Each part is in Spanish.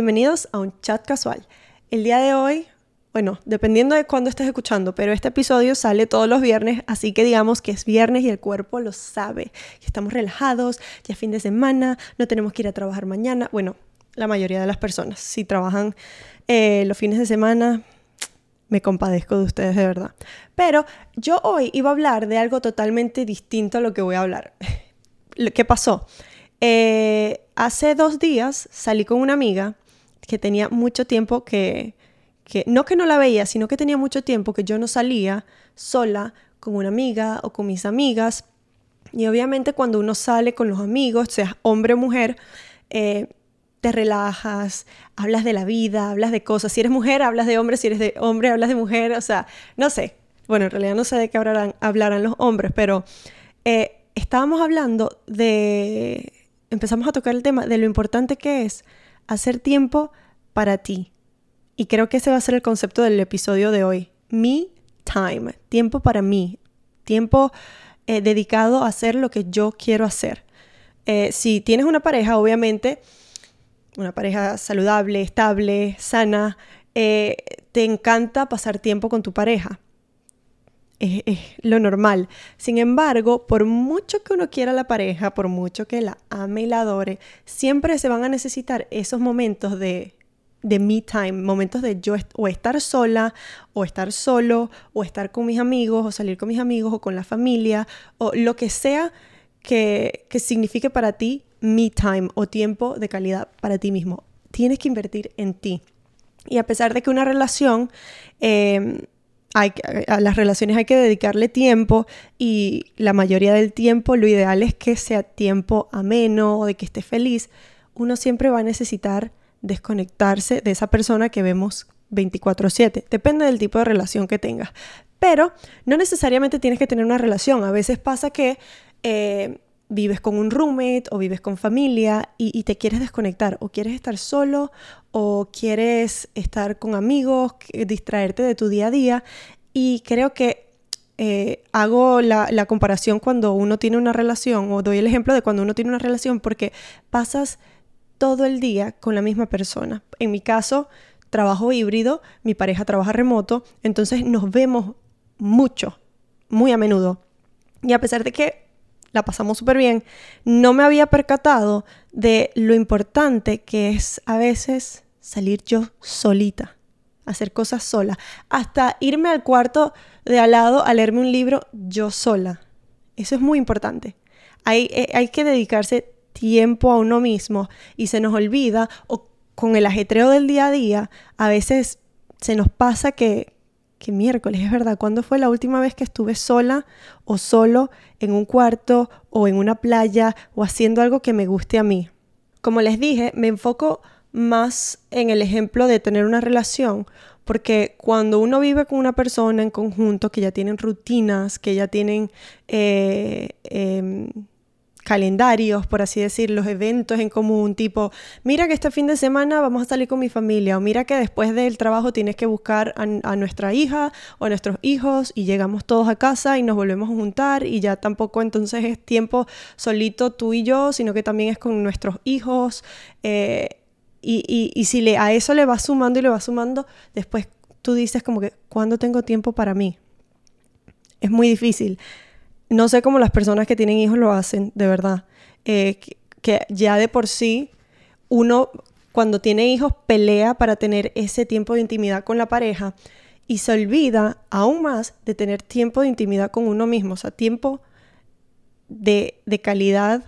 bienvenidos a un chat casual. El día de hoy, bueno, dependiendo de cuándo estés escuchando, pero este episodio sale todos los viernes, así que digamos que es viernes y el cuerpo lo sabe. estamos relajados, ya es fin de semana, no tenemos que ir a trabajar mañana. Bueno, la mayoría de las personas, si trabajan eh, los fines de semana, me compadezco de ustedes de verdad. Pero yo hoy iba a hablar de algo totalmente distinto a lo que voy a hablar. ¿Qué pasó? Eh, hace dos días salí con una amiga que tenía mucho tiempo que, que, no que no la veía, sino que tenía mucho tiempo que yo no salía sola con una amiga o con mis amigas. Y obviamente cuando uno sale con los amigos, sea hombre o mujer, eh, te relajas, hablas de la vida, hablas de cosas. Si eres mujer, hablas de hombre, si eres de hombre, hablas de mujer, o sea, no sé. Bueno, en realidad no sé de qué hablarán, hablarán los hombres, pero eh, estábamos hablando de empezamos a tocar el tema de lo importante que es hacer tiempo para ti. Y creo que ese va a ser el concepto del episodio de hoy. Me time, tiempo para mí, tiempo eh, dedicado a hacer lo que yo quiero hacer. Eh, si tienes una pareja, obviamente, una pareja saludable, estable, sana, eh, te encanta pasar tiempo con tu pareja es, lo normal. Sin embargo, por mucho que uno quiera a la pareja, por mucho que la ame y la adore, siempre se van a necesitar esos momentos de, de me time, momentos de yo o estar sola, o estar solo, o estar con mis amigos, o salir con mis amigos, o con la familia, o lo que sea que, que signifique para ti me time o tiempo de calidad para ti mismo. Tienes que invertir en ti. Y a pesar de que una relación eh, a las relaciones hay que dedicarle tiempo y la mayoría del tiempo lo ideal es que sea tiempo ameno o de que esté feliz. Uno siempre va a necesitar desconectarse de esa persona que vemos 24/7. Depende del tipo de relación que tengas. Pero no necesariamente tienes que tener una relación. A veces pasa que eh, vives con un roommate o vives con familia y, te quieres desconectar o quieres estar solo o quieres estar con amigos, distraerte de tu día a día y creo que eh, hago la, la, comparación cuando uno tiene una relación o doy el ejemplo de cuando uno tiene una relación porque pasas todo el día con la misma persona. En mi caso, trabajo híbrido, mi pareja trabaja remoto, entonces nos vemos mucho, muy a menudo. Y a pesar de que la pasamos súper bien, no me había percatado de lo importante que es a veces salir yo solita, hacer cosas sola, hasta irme al cuarto de al lado a leerme un libro yo sola. Eso es muy importante. Hay, eh, hay que dedicarse tiempo a uno mismo y se nos olvida o con el ajetreo del día a día, a veces se nos pasa que, que miércoles, es verdad, ¿cuándo fue la última vez que estuve sola o solo en un cuarto o en una playa o haciendo algo que me guste a mí? Como les dije, me enfoco más en el ejemplo de tener una relación, porque cuando uno vive con una persona en conjunto que ya tienen rutinas, que ya tienen eh, em, calendarios, por así decir, los eventos en común, tipo, mira que este fin de semana vamos a salir con mi familia, o mira que después del trabajo tienes que buscar a, nuestra hija o a nuestros hijos y llegamos todos a casa y nos volvemos a juntar y ya tampoco entonces es tiempo solito tú y yo, sino que también es con nuestros hijos. Eh, y, y, si le, a eso le vas sumando y le vas sumando, después tú dices como que, ¿cuándo tengo tiempo para mí? Es muy difícil no sé cómo las personas que tienen hijos lo hacen, de verdad. Eh, que, ya de por sí uno cuando tiene hijos pelea para tener ese tiempo de intimidad con la pareja y se olvida aún más de tener tiempo de intimidad con uno mismo, o sea, tiempo de, de calidad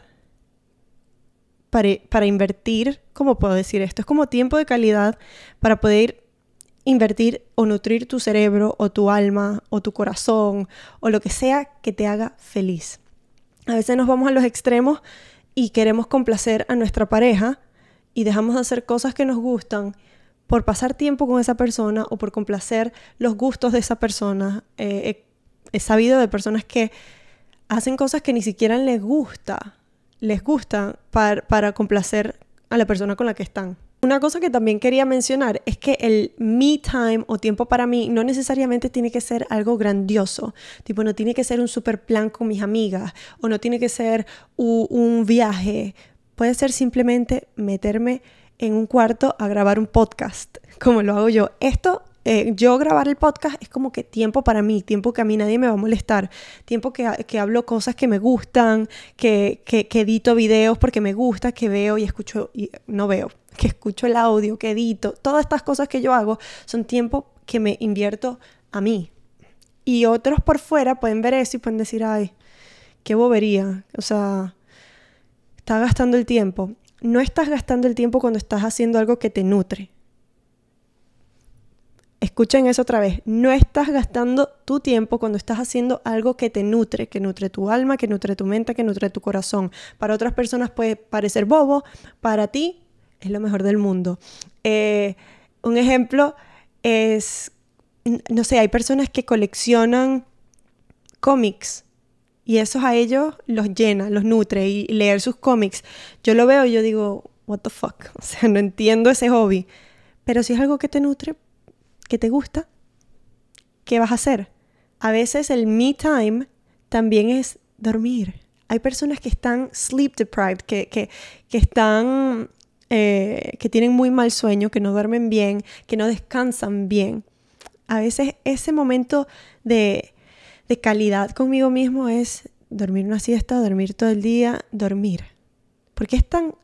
para, para invertir, ¿cómo puedo decir esto? Es como tiempo de calidad para poder invertir o nutrir tu cerebro o tu alma o tu corazón o lo que sea que te haga feliz. A veces nos vamos a los extremos y queremos complacer a nuestra pareja y dejamos de hacer cosas que nos gustan por pasar tiempo con esa persona o por complacer los gustos de esa persona. Eh, he, sabido de personas que hacen cosas que ni siquiera les gusta, les gusta para complacer a la persona con la que están. Una cosa que también quería mencionar es que el me time o tiempo para mí no necesariamente tiene que ser algo grandioso, tipo no tiene que ser un super plan con mis amigas o no tiene que ser un viaje, puede ser simplemente meterme en un cuarto a grabar un podcast, como lo hago yo. Esto eh, yo grabar el podcast es como que tiempo para mí, tiempo que a mí nadie me va a molestar, tiempo que, que hablo cosas que me gustan, que, que, que, edito videos porque me gusta, que veo y escucho, y no veo, que escucho el audio, que edito, todas estas cosas que yo hago son tiempo que me invierto a mí. Y otros por fuera pueden ver eso y pueden decir, ay, qué bobería, o sea, está gastando el tiempo. No estás gastando el tiempo cuando estás haciendo algo que te nutre Escuchen eso otra vez. No estás gastando tu tiempo cuando estás haciendo algo que te nutre, que nutre tu alma, que nutre tu mente, que nutre tu corazón. Para otras personas puede parecer bobo, para ti es lo mejor del mundo. Eh, un ejemplo es, no sé, hay personas que coleccionan cómics y eso a ellos los llena, los nutre y leer sus cómics. Yo lo veo y yo digo, what the fuck, o sea, no entiendo ese hobby. Pero si es algo que te nutre, que te gusta, ¿qué vas a hacer? A veces el me time también es dormir. Hay personas que están sleep deprived, que, que, que están, eh, que tienen muy mal sueño, que no duermen bien, que no descansan bien. A veces ese momento de, de calidad conmigo mismo es dormir una siesta, dormir todo el día, dormir. Porque es tan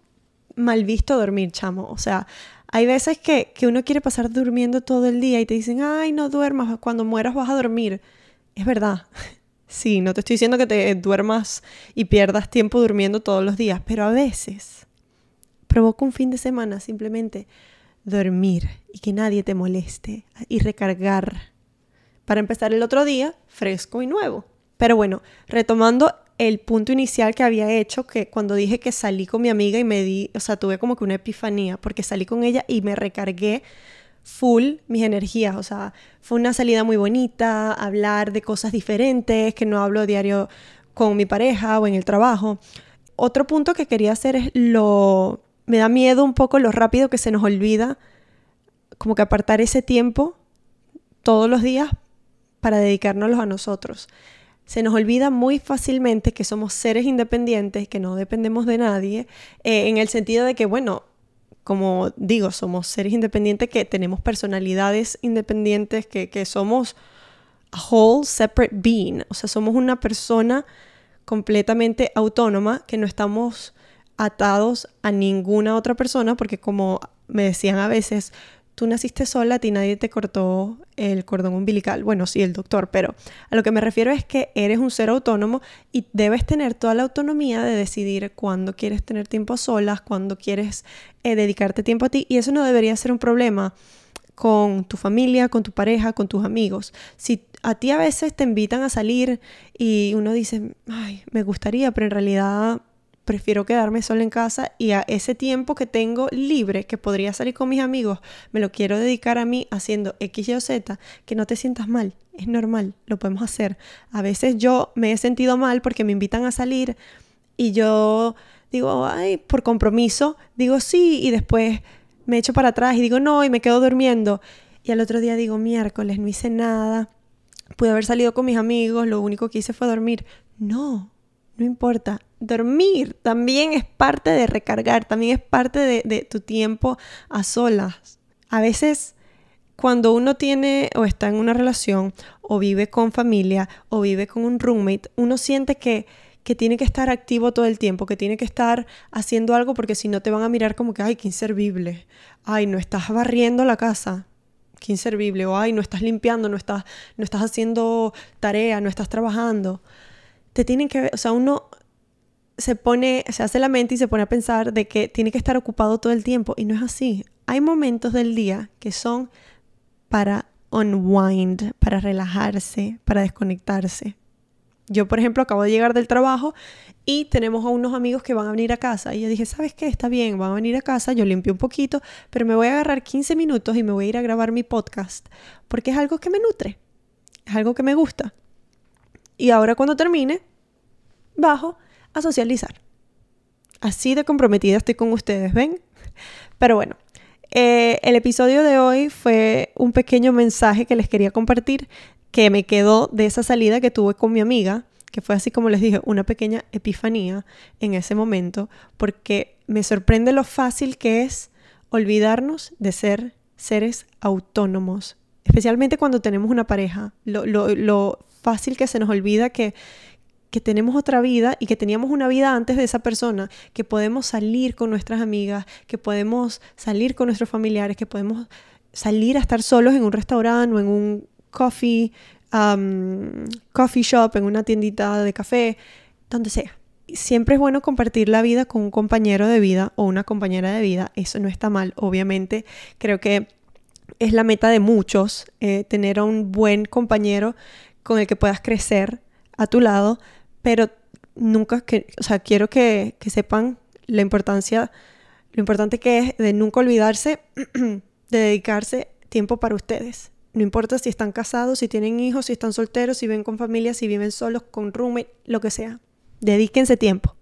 mal visto dormir, chamo. O sea, hay veces que, uno quiere pasar durmiendo todo el día y te dicen, ay, no duermas, cuando mueras vas a dormir. Es verdad. Sí, no te estoy diciendo que te duermas y pierdas tiempo durmiendo todos los días, pero a veces provoca un fin de semana simplemente dormir y que nadie te moleste y recargar para empezar el otro día fresco y nuevo. Pero bueno, retomando el punto inicial que había hecho, que cuando dije que salí con mi amiga y me di, o sea, tuve como que una epifanía, porque salí con ella y me recargué full mis energías, o sea, fue una salida muy bonita, hablar de cosas diferentes, que no hablo diario con mi pareja o en el trabajo. Otro punto que quería hacer es lo, me da miedo un poco lo rápido que se nos olvida, como que apartar ese tiempo todos los días para dedicárnoslo a nosotros. Se nos olvida muy fácilmente que somos seres independientes, que no dependemos de nadie, eh, en el sentido de que, bueno, como digo, somos seres independientes que tenemos personalidades independientes, que, que somos a whole separate being, o sea, somos una persona completamente autónoma, que no estamos atados a ninguna otra persona, porque como me decían a veces, tú naciste sola, a ti nadie te cortó el cordón umbilical. Bueno, sí, el doctor, pero a lo que me refiero es que eres un ser autónomo y debes tener toda la autonomía de decidir cuándo quieres tener tiempo a solas, cuándo quieres eh, dedicarte tiempo a ti. Y eso no debería ser un problema con tu familia, con tu pareja, con tus amigos. Si a ti a veces te invitan a salir y uno dice, ay, me gustaría, pero en realidad prefiero quedarme sola en casa y a ese tiempo que tengo libre, que podría salir con mis amigos, me lo quiero dedicar a mí haciendo X, Y o Z, que no te sientas mal, es normal, lo podemos hacer. A veces yo me he sentido mal porque me invitan a salir y yo digo, ay, por compromiso, digo sí y después me echo para atrás y digo no y me quedo durmiendo. Y al otro día digo, miércoles, no hice nada, pude haber salido con mis amigos, lo único que hice fue dormir. No, no importa. Dormir también es parte de recargar, también es parte de, tu tiempo a solas. A veces cuando uno tiene o está en una relación o vive con familia o vive con un roommate, uno siente que, que tiene que estar activo todo el tiempo, que tiene que estar haciendo algo porque si no te van a mirar como que, ay, qué inservible. Ay, no estás barriendo la casa. Qué inservible. O, ay, no estás limpiando, no estás, no estás haciendo tarea, no estás trabajando te tienen que ver, o sea, uno se pone, se hace la mente y se pone a pensar de que tiene que estar ocupado todo el tiempo y no es así. Hay momentos del día que son para unwind, para relajarse, para desconectarse. Yo, por ejemplo, acabo de llegar del trabajo y tenemos a unos amigos que van a venir a casa. Y yo dije, ¿sabes qué? Está bien, van a venir a casa, yo limpio un poquito, pero me voy a agarrar 15 minutos y me voy a ir a grabar mi podcast, porque es algo que me nutre, es algo que me gusta. Y ahora cuando termine, bajo a socializar. Así de comprometida estoy con ustedes, ¿ven? Pero bueno, eh, el episodio de hoy fue un pequeño mensaje que les quería compartir que me quedó de esa salida que tuve con mi amiga, que fue así como les dije, una pequeña epifanía en ese momento, porque me sorprende lo fácil que es olvidarnos de ser seres autónomos, especialmente cuando tenemos una pareja. Lo, lo fácil que se nos olvida que, que tenemos otra vida y que teníamos una vida antes de esa persona, que podemos salir con nuestras amigas, que podemos salir con nuestros familiares, que podemos salir a estar solos en un restaurante o en un coffee, um, coffee shop, en una tiendita de café, donde sea. Siempre es bueno compartir la vida con un compañero de vida o una compañera de vida. Eso no está mal, obviamente. Creo que es la meta de muchos, eh, tener a un buen compañero con el que puedas crecer a tu lado, pero nunca, que, o sea, quiero que, que sepan la importancia, lo importante que es de nunca olvidarse de dedicarse tiempo para ustedes. No importa si están casados, si tienen hijos, si están solteros, si viven con familia, si viven solos, con roommate, lo que sea. Dedíquense tiempo.